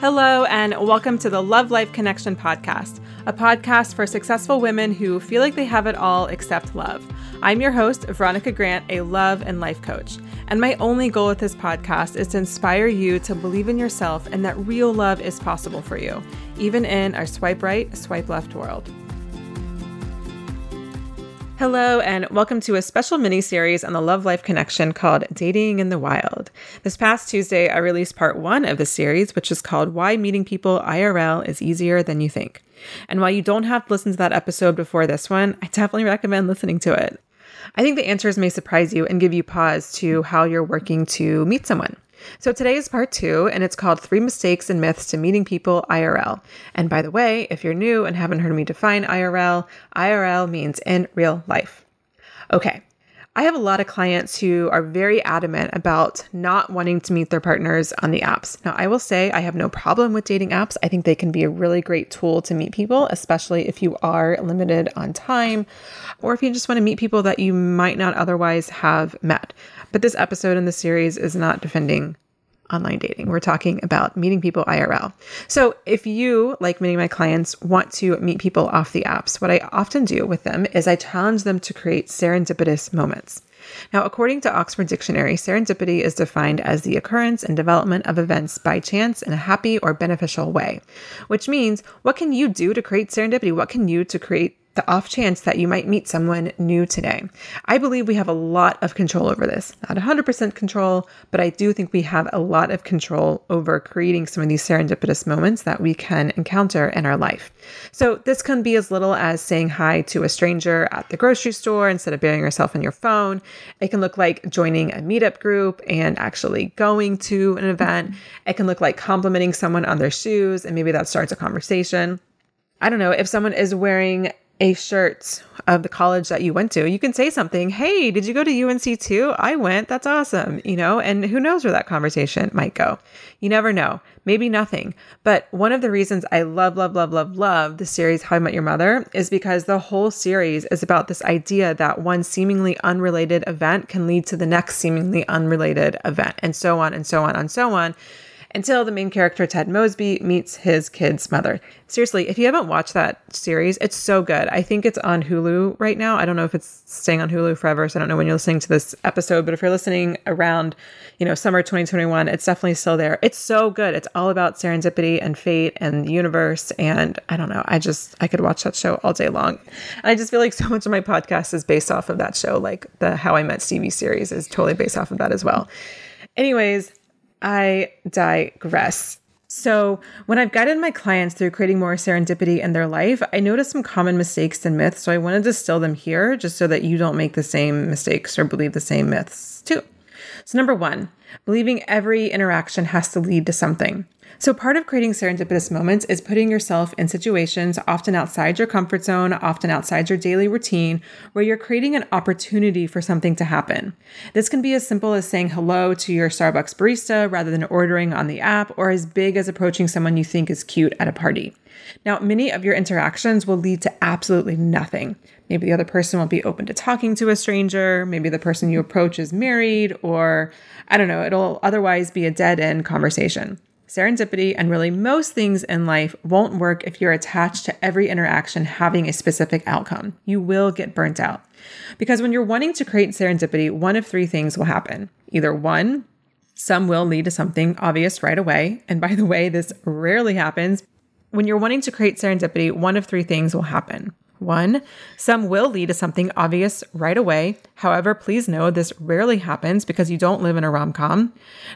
Hello, and welcome to the Love Life Connection podcast, a podcast for successful women who feel like they have it all except love. I'm your host, Veronica Grant, a love and life coach. And my only goal with this podcast is to inspire you to believe in yourself and that real love is possible for you, even in our swipe right, swipe left world. Hello, and welcome to a special mini series on the Love Life Connection called Dating in the Wild. This past Tuesday, I released part one of the series, which is called Why Meeting People IRL is Easier Than You Think. And while you don't have to listen to that episode before this one, I definitely recommend listening to it. I think the answers may surprise you and give you pause to how you're working to meet someone. So today is part two, and it's called Three Mistakes and Myths to Meeting People IRL. And by the way, if you're new and haven't heard me define IRL, IRL means in real life. Okay. I have a lot of clients who are very adamant about not wanting to meet their partners on the apps. Now, I will say I have no problem with dating apps. I think they can be a really great tool to meet people, especially if you are limited on time or if you just want to meet people that you might not otherwise have met. But this episode in the series is not defending online dating. We're talking about meeting people IRL. So, if you, like many of my clients, want to meet people off the apps, what I often do with them is I challenge them to create serendipitous moments. Now, according to Oxford Dictionary, serendipity is defined as the occurrence and development of events by chance in a happy or beneficial way, which means what can you do to create serendipity? What can you to create the off chance that you might meet someone new today. I believe we have a lot of control over this. Not 100% control, but I do think we have a lot of control over creating some of these serendipitous moments that we can encounter in our life. So, this can be as little as saying hi to a stranger at the grocery store instead of burying yourself in your phone. It can look like joining a meetup group and actually going to an event. It can look like complimenting someone on their shoes, and maybe that starts a conversation. I don't know, if someone is wearing a shirt of the college that you went to, you can say something, Hey, did you go to UNC too? I went. That's awesome. You know, and who knows where that conversation might go. You never know. Maybe nothing. But one of the reasons I love, love, love, love, love the series How I Met Your Mother is because the whole series is about this idea that one seemingly unrelated event can lead to the next seemingly unrelated event, and so on and so on and so on until the main character, Ted Mosby, meets his kid's mother. Seriously, if you haven't watched that series, it's so good. I think it's on Hulu right now. I don't know if it's staying on Hulu forever, so I don't know when you're listening to this episode, but if you're listening around, you know, summer 2021, it's definitely still there. It's so good. It's all about serendipity and fate and the universe. And I don't know, I just, I could watch that show all day long. And I just feel like so much of my podcast is based off of that show. Like the How I Met Stevie series is totally based off of that as well. Anyways, I digress. So, when I've guided my clients through creating more serendipity in their life, I noticed some common mistakes and myths. So, I want to distill them here just so that you don't make the same mistakes or believe the same myths too. So, number one, believing every interaction has to lead to something. So, part of creating serendipitous moments is putting yourself in situations often outside your comfort zone, often outside your daily routine, where you're creating an opportunity for something to happen. This can be as simple as saying hello to your Starbucks barista rather than ordering on the app, or as big as approaching someone you think is cute at a party. Now, many of your interactions will lead to absolutely nothing. Maybe the other person won't be open to talking to a stranger. Maybe the person you approach is married, or I don't know, it'll otherwise be a dead end conversation. Serendipity and really most things in life won't work if you're attached to every interaction having a specific outcome. You will get burnt out. Because when you're wanting to create serendipity, one of three things will happen. Either one, some will lead to something obvious right away. And by the way, this rarely happens. When you're wanting to create serendipity, one of three things will happen. One, some will lead to something obvious right away. However, please know this rarely happens because you don't live in a rom com.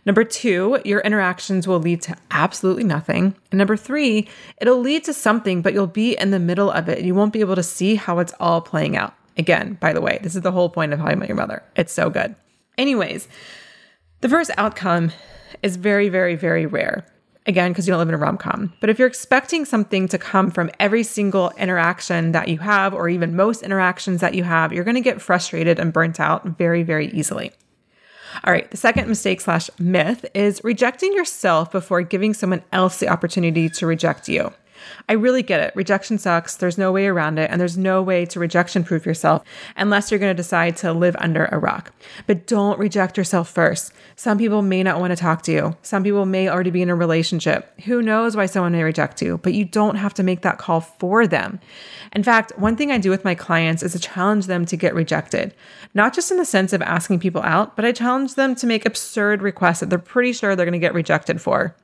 Number two, your interactions will lead to absolutely nothing. And number three, it'll lead to something, but you'll be in the middle of it. You won't be able to see how it's all playing out. Again, by the way, this is the whole point of How I Met Your Mother. It's so good. Anyways, the first outcome is very, very, very rare again, because you don't live in a rom com. But if you're expecting something to come from every single interaction that you have, or even most interactions that you have, you're going to get frustrated and burnt out very, very easily. All right, the second mistake slash myth is rejecting yourself before giving someone else the opportunity to reject you. I really get it. Rejection sucks. There's no way around it. And there's no way to rejection proof yourself unless you're going to decide to live under a rock. But don't reject yourself first. Some people may not want to talk to you. Some people may already be in a relationship. Who knows why someone may reject you, but you don't have to make that call for them. In fact, one thing I do with my clients is to challenge them to get rejected, not just in the sense of asking people out, but I challenge them to make absurd requests that they're pretty sure they're going to get rejected for.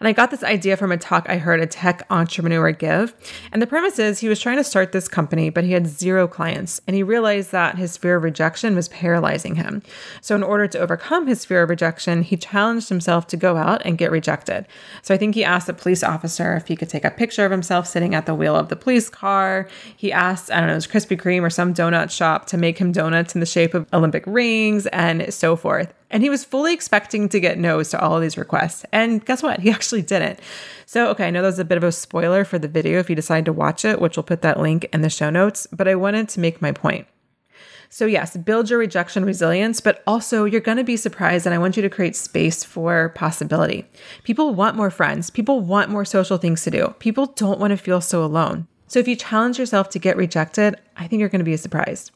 And I got this idea from a talk I heard a tech entrepreneur give. And the premise is he was trying to start this company, but he had zero clients. And he realized that his fear of rejection was paralyzing him. So, in order to overcome his fear of rejection, he challenged himself to go out and get rejected. So, I think he asked a police officer if he could take a picture of himself sitting at the wheel of the police car. He asked, I don't know, it was Krispy Kreme or some donut shop to make him donuts in the shape of Olympic rings and so forth. And he was fully expecting to get no's to all of these requests. And guess what? He actually didn't. So, okay, I know that was a bit of a spoiler for the video if you decide to watch it, which we'll put that link in the show notes, but I wanted to make my point. So, yes, build your rejection resilience, but also you're going to be surprised. And I want you to create space for possibility. People want more friends, people want more social things to do. People don't want to feel so alone. So, if you challenge yourself to get rejected, I think you're going to be surprised.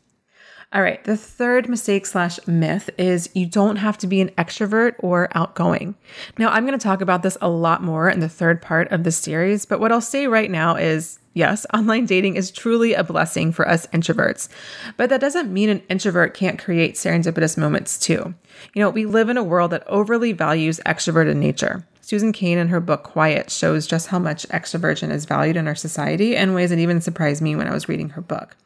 All right, the third mistake slash myth is you don't have to be an extrovert or outgoing. Now, I'm going to talk about this a lot more in the third part of the series, but what I'll say right now is yes, online dating is truly a blessing for us introverts, but that doesn't mean an introvert can't create serendipitous moments too. You know, we live in a world that overly values extroverted nature. Susan Cain in her book Quiet shows just how much extroversion is valued in our society in ways that even surprised me when I was reading her book.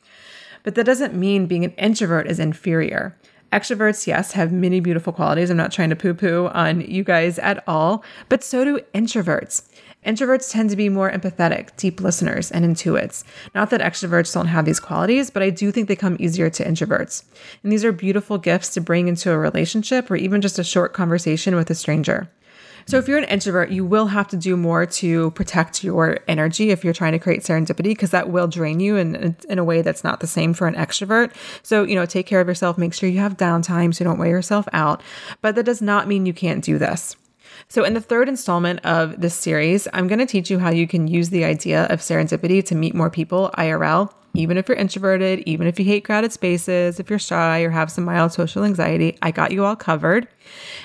But that doesn't mean being an introvert is inferior. Extroverts, yes, have many beautiful qualities. I'm not trying to poo poo on you guys at all, but so do introverts. Introverts tend to be more empathetic, deep listeners, and intuits. Not that extroverts don't have these qualities, but I do think they come easier to introverts. And these are beautiful gifts to bring into a relationship or even just a short conversation with a stranger. So if you're an introvert, you will have to do more to protect your energy if you're trying to create serendipity because that will drain you in, in a way that's not the same for an extrovert. So, you know, take care of yourself, make sure you have downtime so you don't wear yourself out. But that does not mean you can't do this. So, in the third installment of this series, I'm going to teach you how you can use the idea of serendipity to meet more people IRL even if you're introverted, even if you hate crowded spaces, if you're shy or have some mild social anxiety, I got you all covered.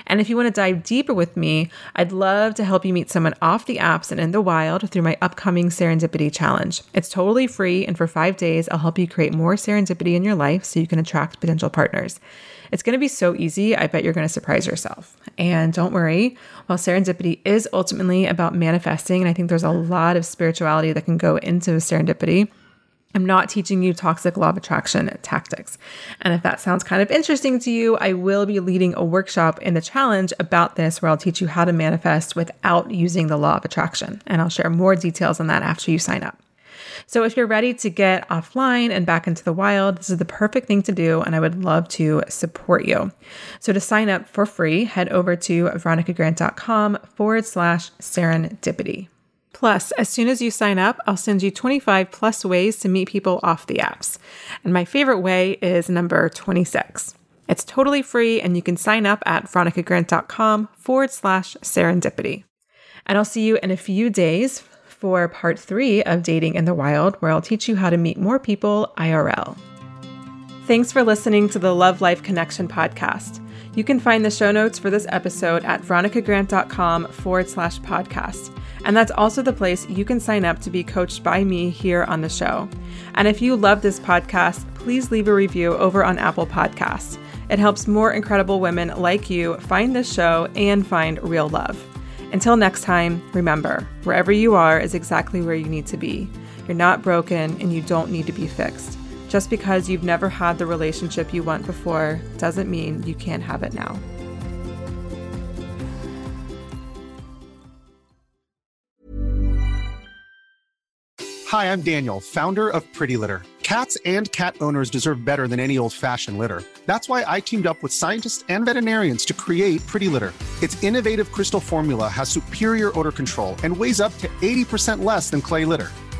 And if you want to dive deeper with me, I'd love to help you meet someone off the apps and in the wild through my upcoming Serendipity Challenge. It's totally free, and for five days, I'll help you create more serendipity in your life so you can attract potential partners. It's going to be so easy. I bet you're going to surprise yourself. And don't worry, while serendipity is ultimately about manifesting, and I think there's a lot of spirituality that can go into serendipity I'm not teaching you toxic law of attraction tactics. And if that sounds kind of interesting to you, I will be leading a workshop in the challenge about this where I'll teach you how to manifest without using the law of attraction. And I'll share more details on that after you sign up. So if you're ready to get offline and back into the wild, this is the perfect thing to do, and I would love to support you. So to sign up for free, head over to veronicagrant.com forward slash serendipity. Plus, as soon as you sign up, I'll send you 25 plus ways to meet people off the apps. And my favorite way is number 26. It's totally free, and you can sign up at veronicagrant.com forward slash serendipity. And I'll see you in a few days for part three of Dating in the Wild, where I'll teach you how to meet more people IRL. Thanks for listening to the Love Life Connection podcast. You can find the show notes for this episode at veronicagrant.com forward slash podcast. And that's also the place you can sign up to be coached by me here on the show. And if you love this podcast, please leave a review over on Apple Podcasts. It helps more incredible women like you find this show and find real love. Until next time, remember wherever you are is exactly where you need to be. You're not broken and you don't need to be fixed. Just because you've never had the relationship you want before doesn't mean you can't have it now. Hi, I'm Daniel, founder of Pretty Litter. Cats and cat owners deserve better than any old fashioned litter. That's why I teamed up with scientists and veterinarians to create Pretty Litter. Its innovative crystal formula has superior odor control and weighs up to 80% less than clay litter.